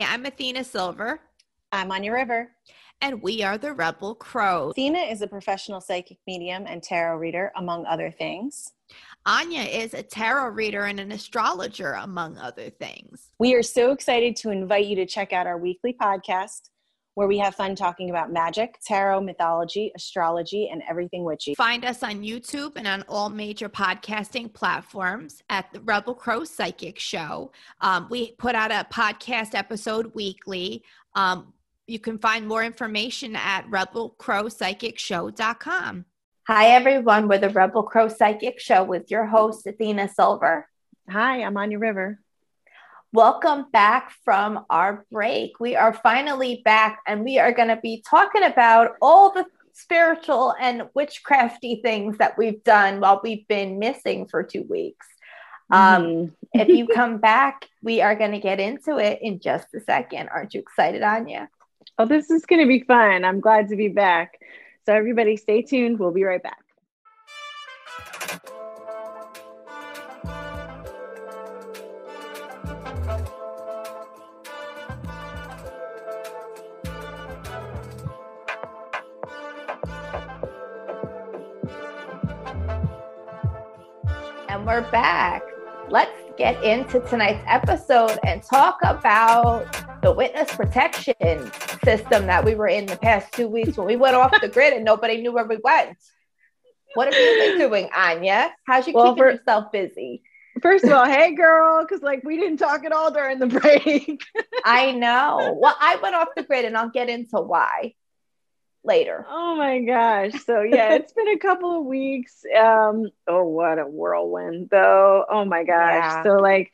I'm Athena Silver. I'm Anya River. And we are the Rebel Crow. Athena is a professional psychic medium and tarot reader, among other things. Anya is a tarot reader and an astrologer, among other things. We are so excited to invite you to check out our weekly podcast where we have fun talking about magic, tarot, mythology, astrology, and everything witchy. Find us on YouTube and on all major podcasting platforms at the Rebel Crow Psychic Show. Um, we put out a podcast episode weekly. Um, you can find more information at rebelcrowpsychicshow.com. Hi, everyone. We're the Rebel Crow Psychic Show with your host, Athena Silver. Hi, I'm Anya River. Welcome back from our break. We are finally back and we are going to be talking about all the spiritual and witchcrafty things that we've done while we've been missing for two weeks. Um, mm. if you come back, we are going to get into it in just a second. Aren't you excited, Anya? Oh, this is going to be fun. I'm glad to be back. So, everybody, stay tuned. We'll be right back. Back. Let's get into tonight's episode and talk about the witness protection system that we were in the past two weeks when we went off the grid and nobody knew where we went. What have you been doing, Anya? How's you well, keeping for, yourself busy? First of all, hey girl, because like we didn't talk at all during the break. I know. Well, I went off the grid and I'll get into why later. Oh my gosh. So yeah, it's been a couple of weeks. Um, oh what a whirlwind though. Oh my gosh. Yeah. So like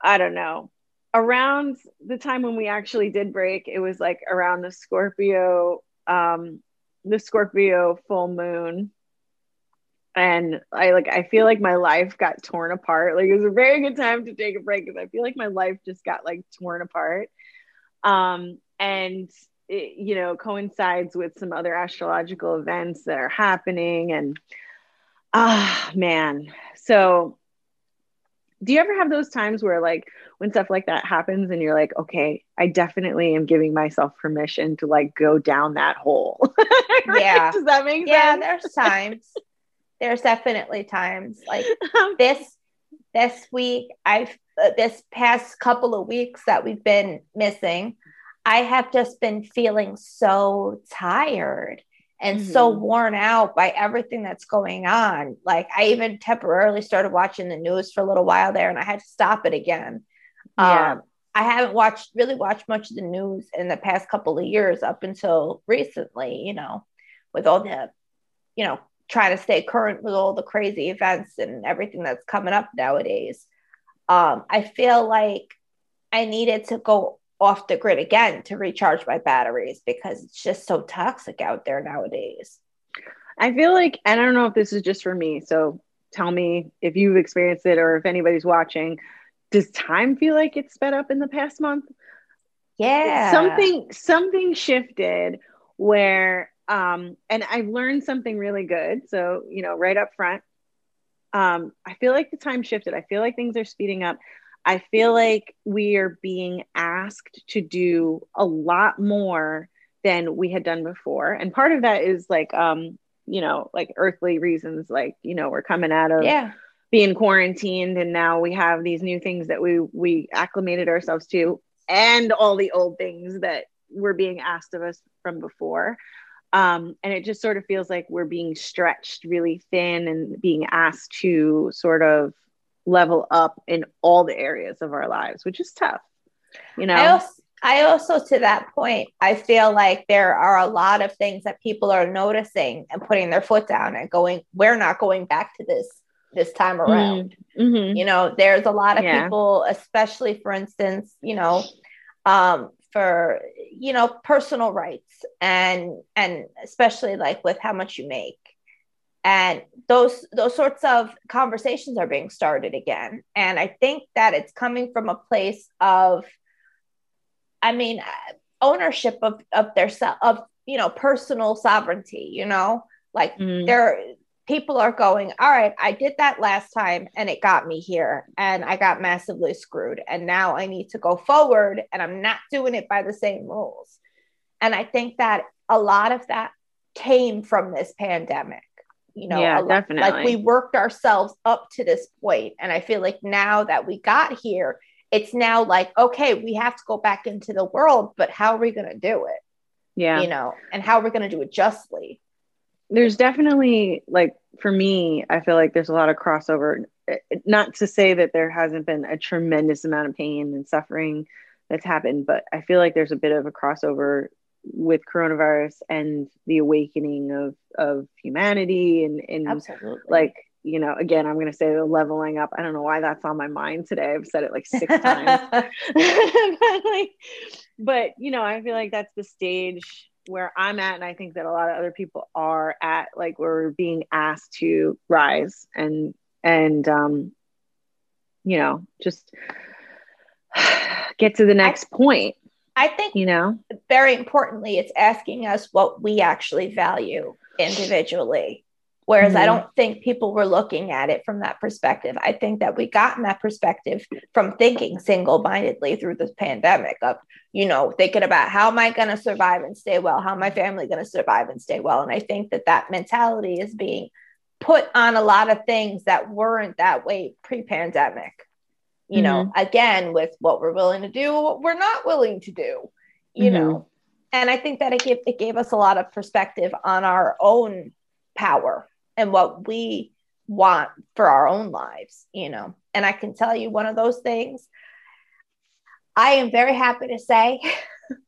I don't know. Around the time when we actually did break, it was like around the Scorpio um the Scorpio full moon. And I like I feel like my life got torn apart. Like it was a very good time to take a break because I feel like my life just got like torn apart. Um and it, you know coincides with some other astrological events that are happening and ah man. So do you ever have those times where like when stuff like that happens and you're like okay i definitely am giving myself permission to like go down that hole? Right? yeah. Does that make yeah, sense? yeah there's times. There's definitely times. Like this this week i've uh, this past couple of weeks that we've been missing I have just been feeling so tired and mm-hmm. so worn out by everything that's going on. Like I even temporarily started watching the news for a little while there and I had to stop it again. Yeah. Um, I haven't watched really watched much of the news in the past couple of years up until recently, you know, with all the, you know, trying to stay current with all the crazy events and everything that's coming up nowadays. Um, I feel like I needed to go off the grid again to recharge my batteries because it's just so toxic out there nowadays. I feel like, and I don't know if this is just for me. So tell me if you've experienced it or if anybody's watching. Does time feel like it's sped up in the past month? Yeah. Something something shifted where um and I've learned something really good. So, you know, right up front, um, I feel like the time shifted. I feel like things are speeding up. I feel like we are being asked to do a lot more than we had done before. And part of that is like, um, you know, like earthly reasons, like, you know, we're coming out of yeah. being quarantined and now we have these new things that we we acclimated ourselves to and all the old things that were being asked of us from before. Um, and it just sort of feels like we're being stretched really thin and being asked to sort of level up in all the areas of our lives, which is tough. You know, I also, I also, to that point, I feel like there are a lot of things that people are noticing and putting their foot down and going, we're not going back to this this time around. Mm-hmm. You know, there's a lot of yeah. people, especially for instance, you know, um, for you know personal rights and and especially like with how much you make and those those sorts of conversations are being started again and i think that it's coming from a place of i mean ownership of of their self of you know personal sovereignty you know like mm. they're people are going, all right, I did that last time and it got me here and I got massively screwed. And now I need to go forward and I'm not doing it by the same rules. And I think that a lot of that came from this pandemic. You know, yeah, definitely. like we worked ourselves up to this point, And I feel like now that we got here, it's now like, okay, we have to go back into the world, but how are we going to do it? Yeah. You know, and how are we going to do it justly? there's definitely like for me i feel like there's a lot of crossover eh, eh, not to say that there hasn't been a tremendous amount of pain and suffering that's happened but i feel like there's a bit of a crossover with coronavirus and the awakening of of humanity and and Absolutely. like you know again i'm going to say the leveling up i don't know why that's on my mind today i've said it like six times but like but you know i feel like that's the stage where I'm at, and I think that a lot of other people are at, like we're being asked to rise and and um, you know, just get to the next I, point. I think you know, very importantly, it's asking us what we actually value individually. Whereas mm-hmm. I don't think people were looking at it from that perspective. I think that we got in that perspective from thinking single mindedly through this pandemic of, you know, thinking about how am I going to survive and stay well? How my family going to survive and stay well? And I think that that mentality is being put on a lot of things that weren't that way pre pandemic. You mm-hmm. know, again, with what we're willing to do, what we're not willing to do, you mm-hmm. know. And I think that it gave, it gave us a lot of perspective on our own power and what we want for our own lives, you know. And I can tell you one of those things. I am very happy to say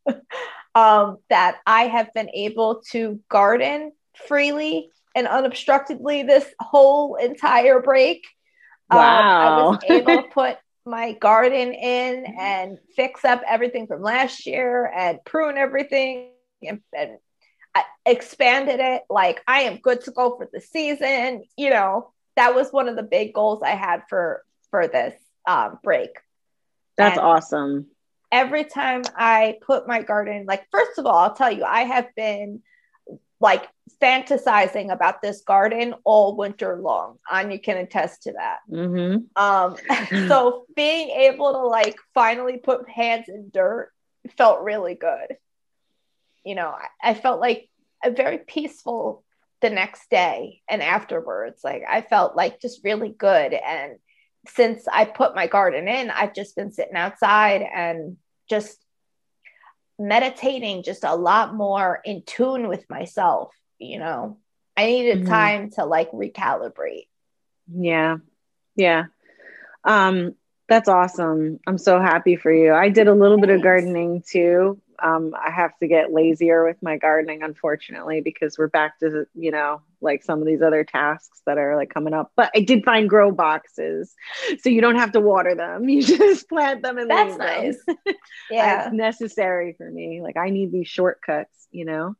um, that I have been able to garden freely and unobstructedly this whole entire break. Wow. Um, I was able to put my garden in and fix up everything from last year and prune everything and, and I expanded it. Like I am good to go for the season. You know, that was one of the big goals I had for for this um, break. That's and awesome. Every time I put my garden, like first of all, I'll tell you, I have been like fantasizing about this garden all winter long. Anya can attest to that. Mm-hmm. Um, so being able to like finally put hands in dirt felt really good you know, I, I felt like a very peaceful the next day and afterwards. Like I felt like just really good. And since I put my garden in, I've just been sitting outside and just meditating just a lot more in tune with myself, you know. I needed mm-hmm. time to like recalibrate. Yeah. Yeah. Um that's awesome. I'm so happy for you. I did a little Thanks. bit of gardening too um, I have to get lazier with my gardening, unfortunately, because we're back to, you know, like some of these other tasks that are like coming up. But I did find grow boxes. So you don't have to water them. You just plant them and That's nice. yeah. it's necessary for me. Like I need these shortcuts, you know?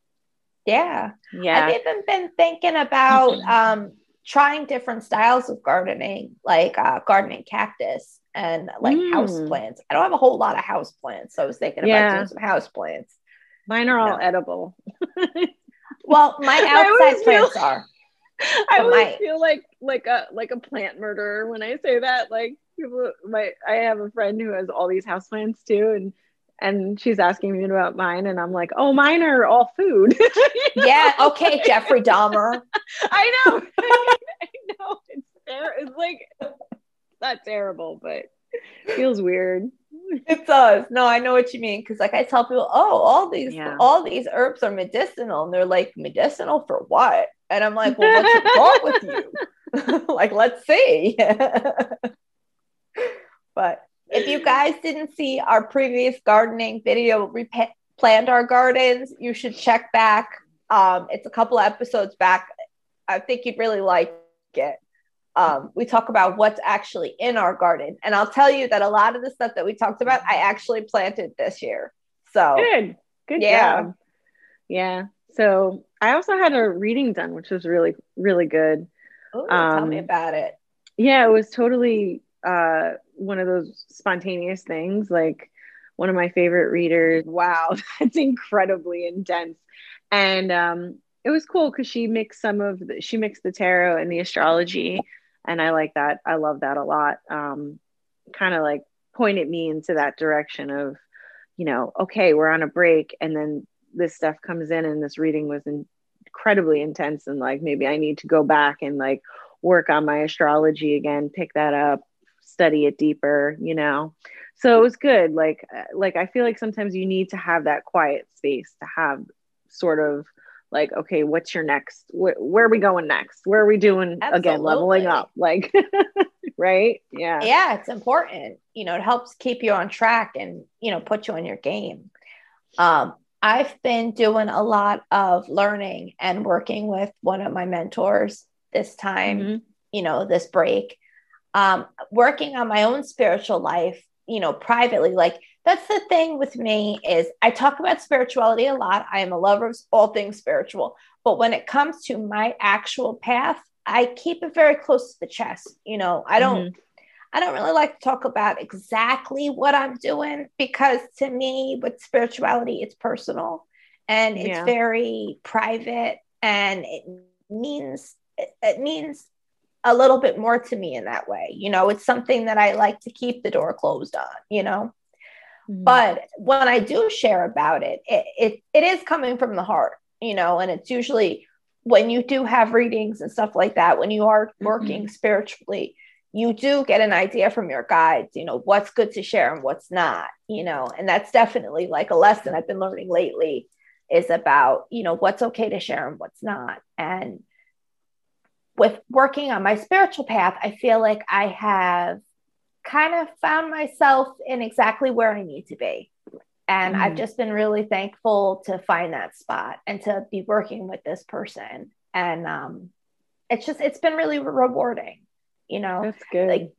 Yeah. Yeah. I've even been thinking about um, trying different styles of gardening, like uh, gardening cactus and like mm. house plants. I don't have a whole lot of house plants, so I was thinking yeah. about doing some house plants. Mine are all edible. well, my outside plants feel, are. I always my, feel like like a like a plant murderer when I say that. Like people, my I have a friend who has all these house plants too, and and she's asking me about mine, and I'm like, oh, mine are all food. yeah. Okay, Jeffrey Dahmer. I know. I know. It's. It's like not terrible, but feels weird. It does. No, I know what you mean. Cause like I tell people, oh, all these yeah. all these herbs are medicinal. And they're like, medicinal for what? And I'm like, well, what's wrong with you? like, let's see. but if you guys didn't see our previous gardening video, we planned our gardens, you should check back. Um, it's a couple episodes back. I think you'd really like it um, we talk about what's actually in our garden. And I'll tell you that a lot of the stuff that we talked about, I actually planted this year. So good, good yeah. job. Yeah. So I also had a reading done, which was really, really good. Ooh, um, tell me um, about it. Yeah, it was totally uh, one of those spontaneous things. Like one of my favorite readers. Wow, that's incredibly intense. And um, it was cool because she mixed some of the, she mixed the tarot and the astrology, and I like that. I love that a lot. Um, kind of like pointed me into that direction of, you know, okay, we're on a break, and then this stuff comes in, and this reading was incredibly intense, and like maybe I need to go back and like work on my astrology again, pick that up, study it deeper, you know. So it was good. Like like I feel like sometimes you need to have that quiet space to have sort of like okay what's your next where, where are we going next? Where are we doing Absolutely. again? Leveling up like right? Yeah. Yeah it's important you know it helps keep you on track and you know put you in your game. Um i've been doing a lot of learning and working with one of my mentors this time mm-hmm. you know this break. Um working on my own spiritual life you know privately like that's the thing with me is I talk about spirituality a lot. I am a lover of all things spiritual, but when it comes to my actual path, I keep it very close to the chest. You know, I don't mm-hmm. I don't really like to talk about exactly what I'm doing because to me with spirituality it's personal and it's yeah. very private and it means it means a little bit more to me in that way. You know, it's something that I like to keep the door closed on, you know. Mm-hmm. But when I do share about it, it, it, it is coming from the heart, you know, and it's usually when you do have readings and stuff like that, when you are working mm-hmm. spiritually, you do get an idea from your guides, you know, what's good to share and what's not, you know, and that's definitely like a lesson I've been learning lately is about, you know, what's okay to share and what's not. And with working on my spiritual path, I feel like I have kind of found myself in exactly where I need to be. And mm. I've just been really thankful to find that spot and to be working with this person. And um, it's just, it's been really rewarding, you know? That's good. Like,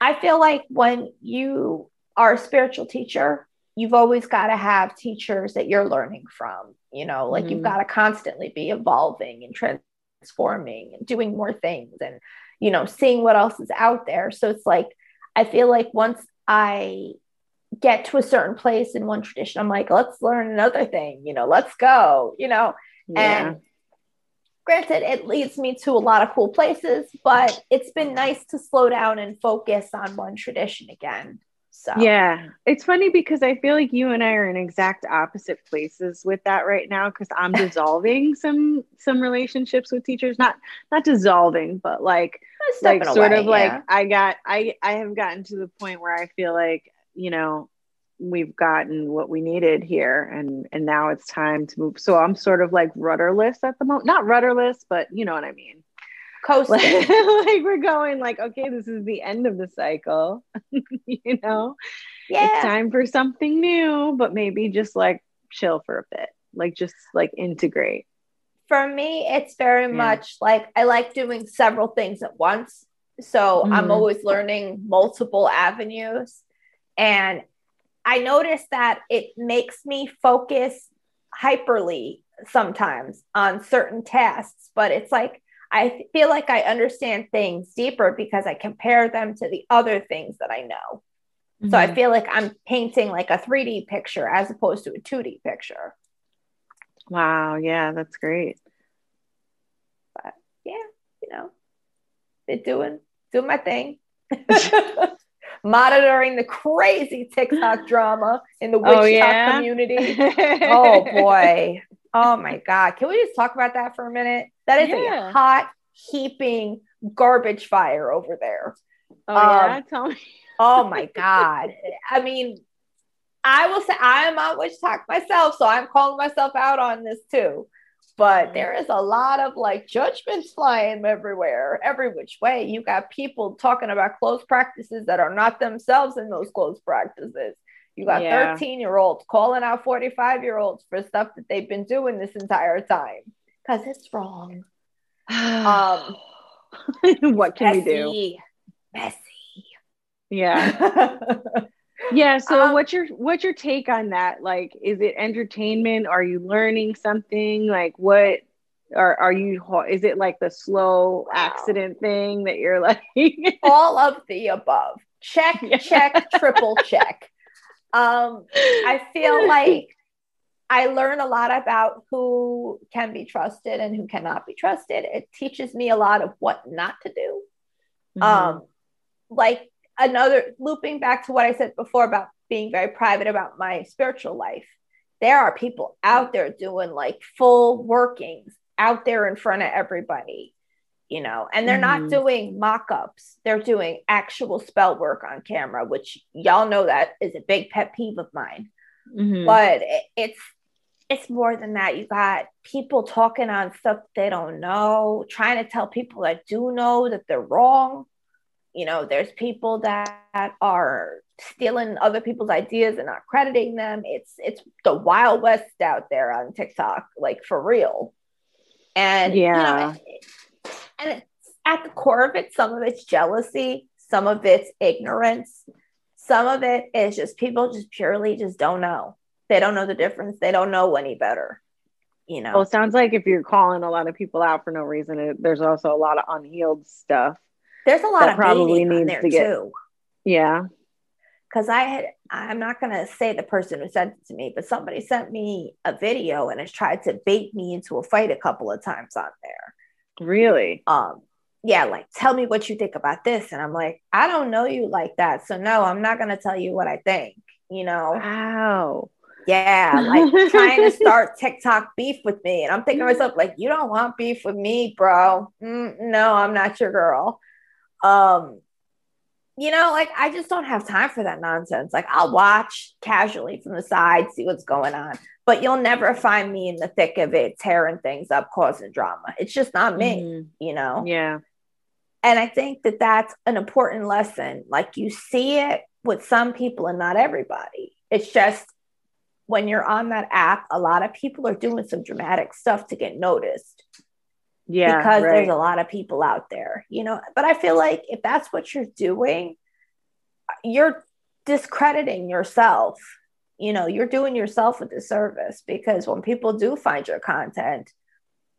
I feel like when you are a spiritual teacher, you've always got to have teachers that you're learning from, you know, like mm. you've got to constantly be evolving and transforming and doing more things and, you know, seeing what else is out there. So it's like, I feel like once I get to a certain place in one tradition, I'm like, let's learn another thing, you know, let's go, you know. Yeah. And granted, it leads me to a lot of cool places, but it's been nice to slow down and focus on one tradition again. So. Yeah, it's funny because I feel like you and I are in exact opposite places with that right now because I'm dissolving some some relationships with teachers, not not dissolving, but like like sort away, of like. I got I I have gotten to the point where I feel like you know we've gotten what we needed here and and now it's time to move. So i'm sort of like rudderless at the moment not rudderless but you know what i mean coasting. Like, we're going like, okay, this is the end of the cycle. you know? Yeah. It's time for something new, but maybe just like chill for a bit. Like just like integrate. For me, it's very yeah. much like I like doing several things at once. So mm-hmm. I'm always learning multiple avenues. And I notice that it makes me focus hyperly sometimes on certain tasks, but it's like I feel like I understand things deeper because I compare them to the other things that I know. Mm-hmm. So I mm-hmm. feel like I'm painting like a 3D picture as opposed to a 2D picture. Wow. Yeah, that's great. But yeah, you know, they're doing doing my thing. Monitoring the crazy TikTok drama in the witch oh, yeah? community. oh boy. Oh my God. Can we just talk about that for a minute? That is yeah. a hot, heaping garbage fire over there. Oh, um, yeah. Tell me. oh my God. I mean, I will say I am on WitchTok myself, so I'm calling myself out on this too. But mm-hmm. there is a lot of like judgments flying everywhere, every which way. You got people talking about close practices that are not themselves in those close practices. You got 13 year olds calling out 45 year olds for stuff that they've been doing this entire time because it's wrong. um, what can messy, we do? Messy. Yeah. yeah. So um, what's your what's your take on that? Like, is it entertainment? Are you learning something? Like what are are you is it like the slow wow. accident thing that you're like all of the above? Check, yeah. check, triple check. Um, I feel like I learn a lot about who can be trusted and who cannot be trusted. It teaches me a lot of what not to do. Mm-hmm. Um, like another looping back to what I said before about being very private about my spiritual life. There are people out there doing like full workings out there in front of everybody, you know, and they're mm-hmm. not doing mock ups. They're doing actual spell work on camera, which y'all know that is a big pet peeve of mine. Mm-hmm. But it, it's it's more than that. You got people talking on stuff they don't know, trying to tell people that do know that they're wrong. You know, there's people that are stealing other people's ideas and not crediting them. It's it's the wild west out there on TikTok, like for real. And yeah, you know, and it's at the core of it, some of it's jealousy, some of it's ignorance, some of it is just people just purely just don't know they don't know the difference. They don't know any better. You know. Well, it sounds like if you're calling a lot of people out for no reason, it, there's also a lot of unhealed stuff. There's a lot of probably needs there to get. Too. Yeah. Because I had, I'm not going to say the person who sent it to me, but somebody sent me a video and has tried to bait me into a fight a couple of times on there. Really? Um, yeah, like tell me what you think about this. And I'm like, I don't know you like that. So no, I'm not gonna tell you what I think, you know. Wow. Yeah, like trying to start TikTok beef with me. And I'm thinking to myself, like, you don't want beef with me, bro. Mm, no, I'm not your girl. Um, you know, like I just don't have time for that nonsense. Like I'll watch casually from the side, see what's going on, but you'll never find me in the thick of it, tearing things up, causing drama. It's just not me, mm-hmm. you know? Yeah. And I think that that's an important lesson. Like you see it with some people and not everybody. It's just when you're on that app, a lot of people are doing some dramatic stuff to get noticed. Yeah. Because right. there's a lot of people out there, you know. But I feel like if that's what you're doing, you're discrediting yourself. You know, you're doing yourself a disservice because when people do find your content,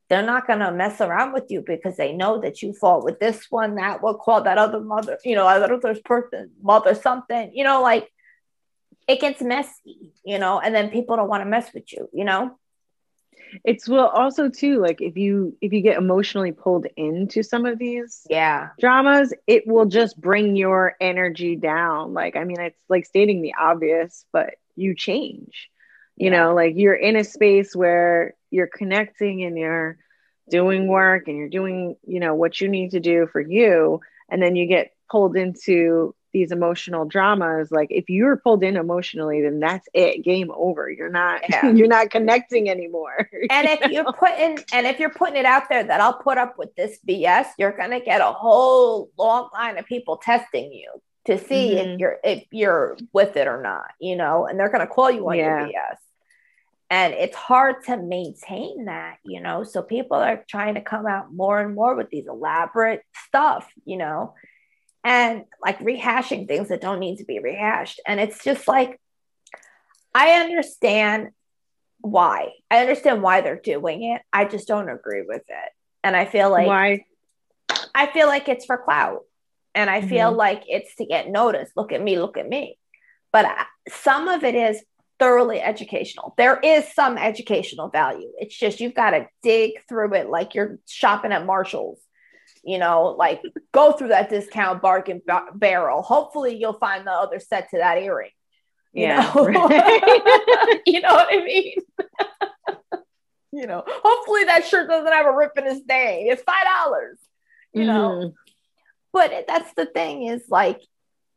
they're not going to mess around with you because they know that you fall with this one, that will call that other mother, you know, other person, mother something, you know, like it gets messy, you know, and then people don't want to mess with you, you know? It's well also too like if you if you get emotionally pulled into some of these yeah dramas, it will just bring your energy down. Like I mean it's like stating the obvious, but you change. You yeah. know, like you're in a space where you're connecting and you're doing work and you're doing, you know, what you need to do for you and then you get pulled into these emotional dramas like if you're pulled in emotionally then that's it game over you're not yeah. you're not connecting anymore and if you're putting and if you're putting it out there that i'll put up with this bs you're going to get a whole long line of people testing you to see mm-hmm. if you're if you're with it or not you know and they're going to call you on yeah. your bs and it's hard to maintain that you know so people are trying to come out more and more with these elaborate stuff you know and like rehashing things that don't need to be rehashed. And it's just like, I understand why. I understand why they're doing it. I just don't agree with it. And I feel like why? I feel like it's for clout. And I mm-hmm. feel like it's to get noticed. Look at me, look at me. But some of it is thoroughly educational. There is some educational value. It's just you've got to dig through it like you're shopping at Marshall's you know, like go through that discount bargain bar- barrel. Hopefully, you'll find the other set to that earring. You yeah, know, you know what I mean. you know, hopefully that shirt doesn't have a rip in his day. It's five dollars. You know, mm-hmm. but that's the thing is like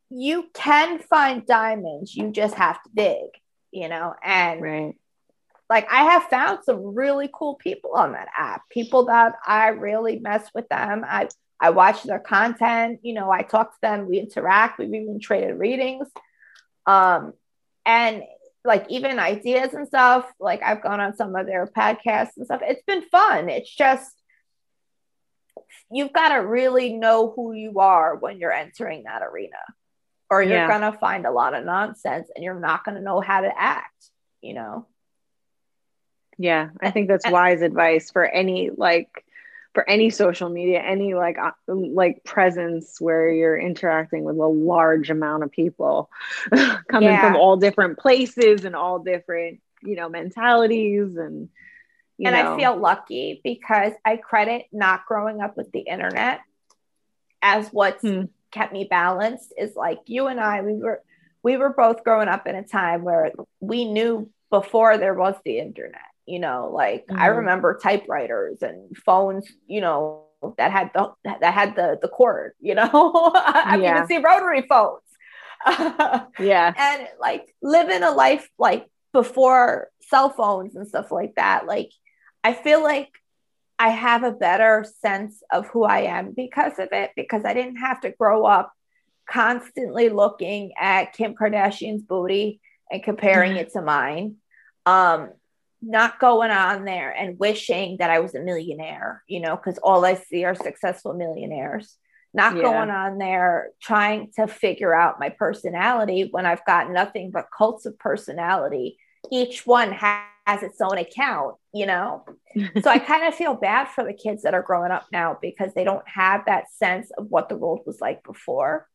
you can find diamonds. You just have to dig. You know, and right like I have found some really cool people on that app, people that I really mess with them. I I watch their content, you know, I talk to them, we interact, we've even traded readings. Um, and like even ideas and stuff, like I've gone on some of their podcasts and stuff. It's been fun. It's just you've got to really know who you are when you're entering that arena, or you're yeah. gonna find a lot of nonsense and you're not gonna know how to act, you know. Yeah, I think that's wise advice for any like for any social media, any like uh, like presence where you're interacting with a large amount of people coming yeah. from all different places and all different, you know, mentalities and and know. I feel lucky because I credit not growing up with the internet as what's hmm. kept me balanced is like you and I we were we were both growing up in a time where we knew before there was the internet you know like mm-hmm. i remember typewriters and phones you know that had the that had the the cord you know i yeah. even see rotary phones yeah and like living a life like before cell phones and stuff like that like i feel like i have a better sense of who i am because of it because i didn't have to grow up constantly looking at kim kardashian's booty and comparing it to mine um not going on there and wishing that I was a millionaire, you know, because all I see are successful millionaires. Not yeah. going on there trying to figure out my personality when I've got nothing but cults of personality. Each one has its own account, you know? so I kind of feel bad for the kids that are growing up now because they don't have that sense of what the world was like before.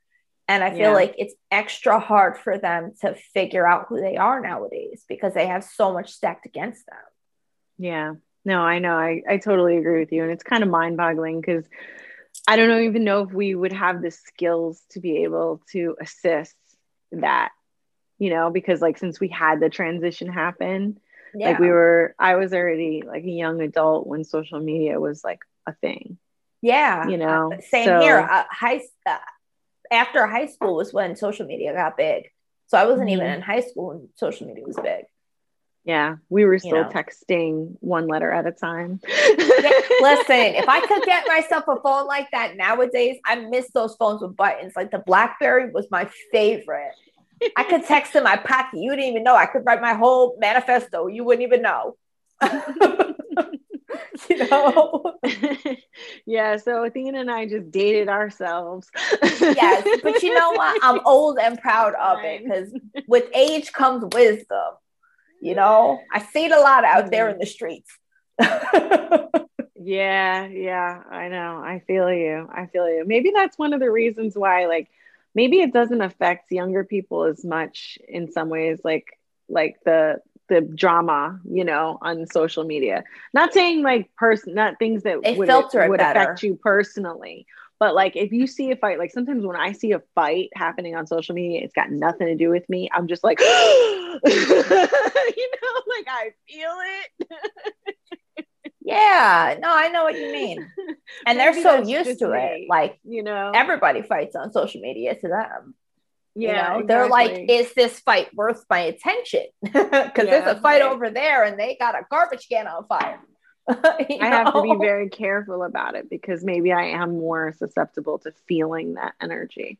And I feel yeah. like it's extra hard for them to figure out who they are nowadays because they have so much stacked against them. Yeah. No, I know. I, I totally agree with you. And it's kind of mind boggling because I don't even know if we would have the skills to be able to assist that, you know, because like since we had the transition happen, yeah. like we were, I was already like a young adult when social media was like a thing. Yeah. You know, uh, same so, here. Uh, high, uh, after high school was when social media got big. So I wasn't mm-hmm. even in high school when social media was big. Yeah, we were still you know. texting one letter at a time. yeah, listen, if I could get myself a phone like that nowadays, I miss those phones with buttons. like the BlackBerry was my favorite. I could text in my pocket. You didn't even know. I could write my whole manifesto. You wouldn't even know. you know? yeah, so Athena and I just dated ourselves. yes, but you know what? I'm old and proud of it because with age comes wisdom. You know, I see it a lot out there in the mm-hmm. streets. yeah, yeah, I know. I feel you. I feel you. Maybe that's one of the reasons why, like, maybe it doesn't affect younger people as much in some ways, like, like the the drama, you know, on social media. Not saying like person, not things that they would, filter would affect you personally, but like if you see a fight, like sometimes when I see a fight happening on social media, it's got nothing to do with me. I'm just like, you know, like I feel it. yeah, no, I know what you mean. And they're so used to me. it. Like, you know, everybody fights on social media to them. Yeah, you know, exactly. they're like, is this fight worth my attention? Because yeah, there's a fight right. over there and they got a garbage can on fire. I know? have to be very careful about it because maybe I am more susceptible to feeling that energy.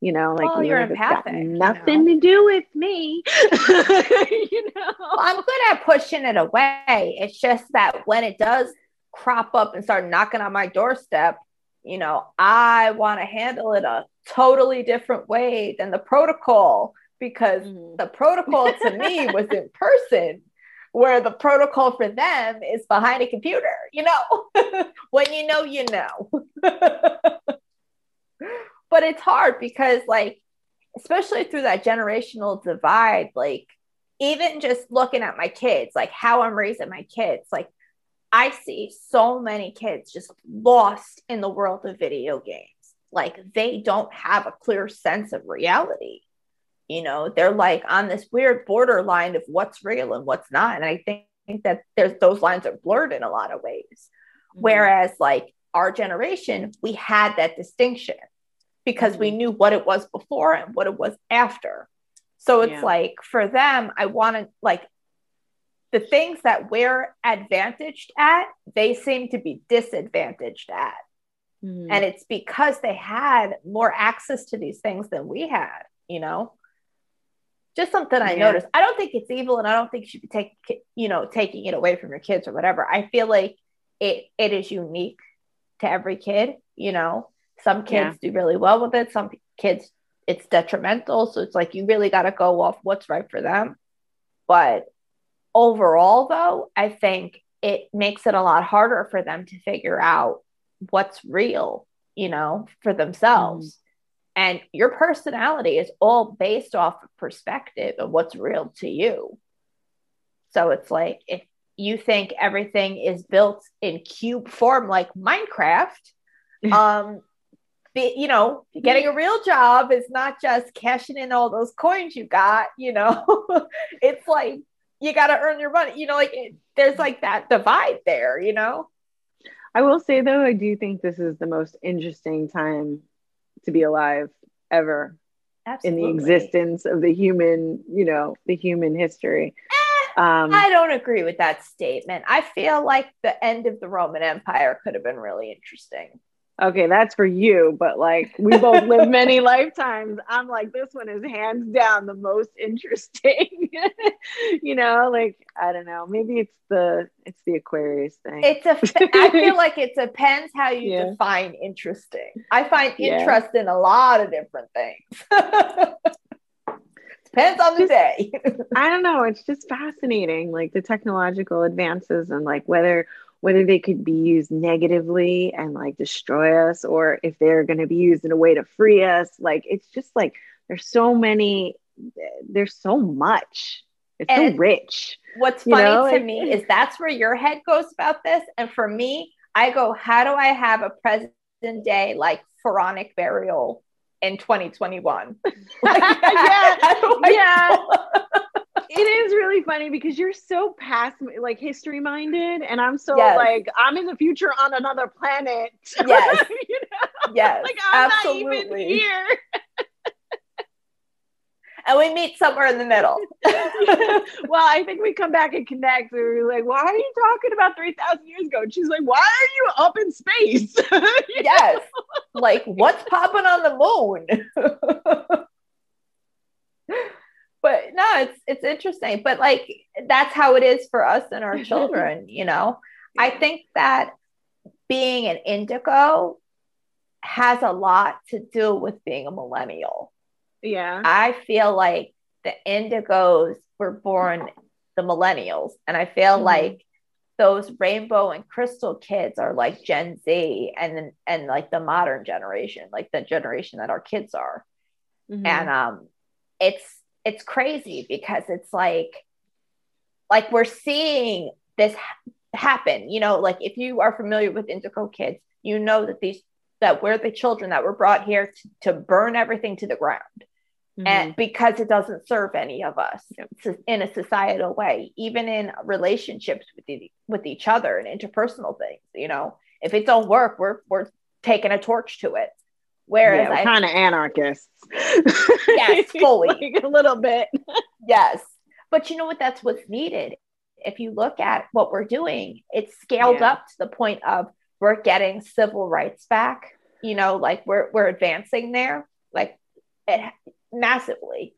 You know, like well, you're empathic. nothing you know? to do with me. you know, well, I'm good at pushing it away. It's just that when it does crop up and start knocking on my doorstep, you know, I want to handle it a totally different way than the protocol because mm-hmm. the protocol to me was in person where the protocol for them is behind a computer you know? When you know you know. But it's hard because like especially through that generational divide like even just looking at my kids like how i'm raising my kids like i see so many kids just lost in the world of video games like they don't have a clear sense of reality you know they're like on this weird borderline of what's real and what's not and i think, think that there's those lines are blurred in a lot of ways mm-hmm. whereas like our generation we had that distinction because mm-hmm. we knew what it was before and what it was after so it's yeah. like for them i want to like the things that we're advantaged at they seem to be disadvantaged at Mm-hmm. And it's because they had more access to these things than we had, you know? Just something I yeah. noticed. I don't think it's evil and I don't think you should be taking, you know, taking it away from your kids or whatever. I feel like it it is unique to every kid, you know. Some kids yeah. do really well with it. Some kids it's detrimental. So it's like you really got to go off what's right for them. But overall, though, I think it makes it a lot harder for them to figure out what's real, you know, for themselves. Mm. And your personality is all based off of perspective of what's real to you. So it's like if you think everything is built in cube form like Minecraft, um, be, you know, getting a real job is not just cashing in all those coins you got, you know, it's like you got to earn your money, you know, like it, there's like that divide there, you know. I will say though, I do think this is the most interesting time to be alive ever Absolutely. in the existence of the human, you know, the human history. Eh, um, I don't agree with that statement. I feel like the end of the Roman Empire could have been really interesting okay, that's for you, but like we both live many lifetimes. I'm like, this one is hands down the most interesting. you know, like I don't know, maybe it's the it's the Aquarius thing. It's a I feel like it depends how you yeah. define interesting. I find interest yeah. in a lot of different things. Depends on the day. I don't know. It's just fascinating, like the technological advances and like whether whether they could be used negatively and like destroy us or if they're going to be used in a way to free us. Like it's just like there's so many there's so much. It's and so rich what's funny know? to me is that's where your head goes about this. And for me i go how do i have a present day like pharaonic burial in 2021 like, yeah. yeah it is really funny because you're so past like history minded and i'm so yes. like i'm in the future on another planet yes you know? yes like i'm absolutely. not even here and we meet somewhere in the middle. well, I think we come back and connect. And we're like, why are you talking about 3,000 years ago? And she's like, why are you up in space? yes. Like, what's popping on the moon? But no it's it's interesting but like that's how it is for us and our children you know? I think that being an indigo has a lot to do with being a millennial. Yeah. I feel like the indigos were born the millennials and i feel mm-hmm. like those rainbow and crystal kids are like gen z and and like the modern generation like the generation that our kids are. Mm-hmm. and um it's it's crazy because it's like like we're seeing this ha- happen you know like if you are familiar with indigo kids you know that these that we're the children that were brought here to, to burn everything to the ground. Mm-hmm. and because it doesn't serve any of us in a societal way even in relationships with the, with each other and interpersonal things you know? If it don't work we're we're taking a torch to it Whereas yeah, kind of anarchists. Yes, fully. like a little bit. yes. But you know what? That's what's needed. If you look at what we're doing, it's scaled yeah. up to the point of we're getting civil rights back. You know, like we're we're advancing there, like it, massively.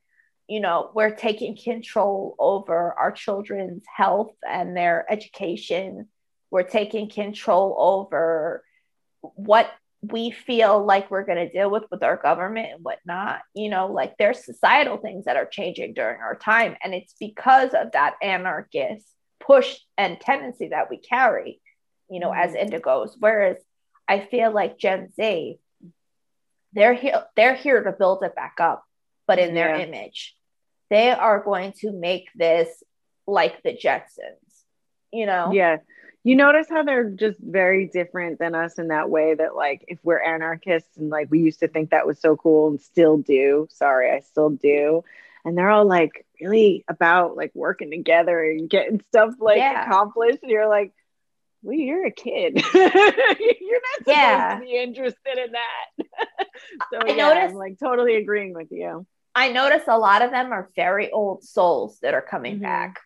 You know, we're taking control over our children's health and their education. We're taking control over what we feel like we're going to deal with with our government and whatnot you know like there's societal things that are changing during our time and it's because of that anarchist push and tendency that we carry you know as mm-hmm. indigos whereas i feel like gen z they're here they're here to build it back up but in their yeah. image they are going to make this like the jetsons you know yeah you notice how they're just very different than us in that way that like if we're anarchists and like we used to think that was so cool and still do sorry i still do and they're all like really about like working together and getting stuff like yeah. accomplished and you're like well you're a kid you're not supposed yeah. to be interested in that so I yeah notice, i'm like totally agreeing with you i notice a lot of them are very old souls that are coming mm-hmm. back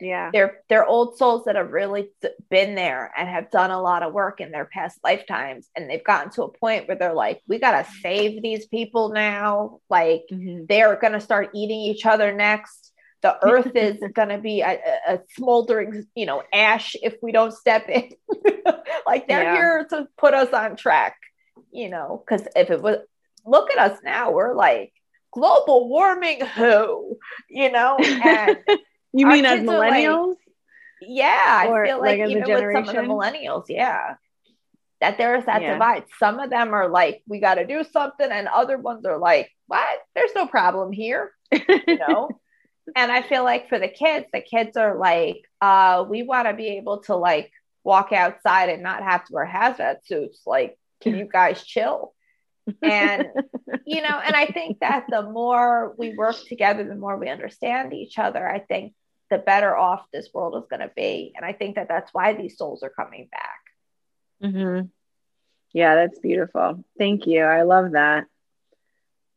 yeah. They're they're old souls that have really been there and have done a lot of work in their past lifetimes. And they've gotten to a point where they're like we got to save these people now. Like mm-hmm. they're going to start eating each other next. The earth is going to be a, a, smoldering you know ash if we don't step in. Like they're yeah. here to put us on track you know because if it was look at us now we're like global warming who? You know? And You mean as millennials? Like, Yeah, or, I feel like, like even with some of the millennials, yeah, that there is that yeah. divide. Some of them are like, we got to do something, and other ones are like, what? There's no problem here, you know. and I feel like for the kids, the kids are like, uh, we want to be able to like walk outside and not have to wear hazmat suits. Like, can you guys chill? And you know and i think that the more we work together the more we understand each other i think the better off this world is going to be. And i think that that's why these souls are coming back. Mm-hmm. yeah that's beautiful. Thank you. I love that.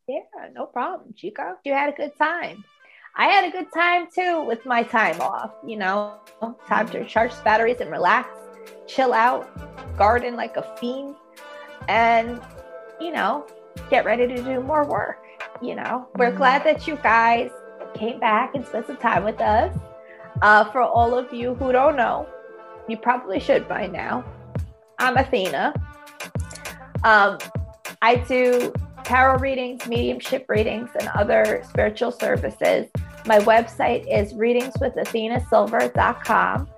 Yeah no problem chico you had a good time. I had a good time too with my time off you know? Time to charge batteries and relax chill out garden like a fiend. And you know, get ready to do more work. You know, we're mm-hmm. glad that you guys came back and spent some time with us. Uh, for all of you who don't know, you probably should by now. I'm Athena. Um, I do tarot readings, mediumship readings, and other spiritual services. My website is readingswithathenasilver.com.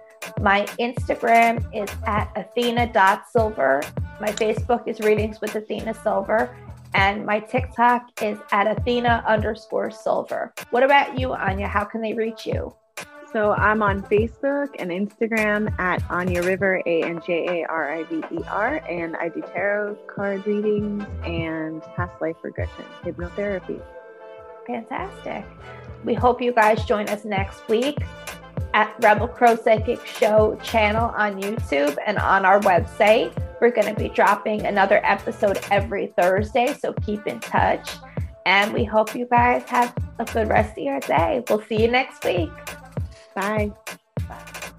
My Instagram is at athena.silver. My Facebook is Readings with Athena Silver. And my TikTok is at Athena underscore silver. What about you, Anja? How can they reach you? So I'm on Facebook and Instagram at Anja River, A N J A R I V E R, and I do tarot card readings and past life regression hypnotherapy. Fantastic. We hope you guys join us next week at Rebel Crow Psychic Show channel on YouTube and on our website. We're going to be dropping another episode every Thursday, so keep in touch. And we hope you guys have a good rest of your day. We'll see you next week. Bye. Bye.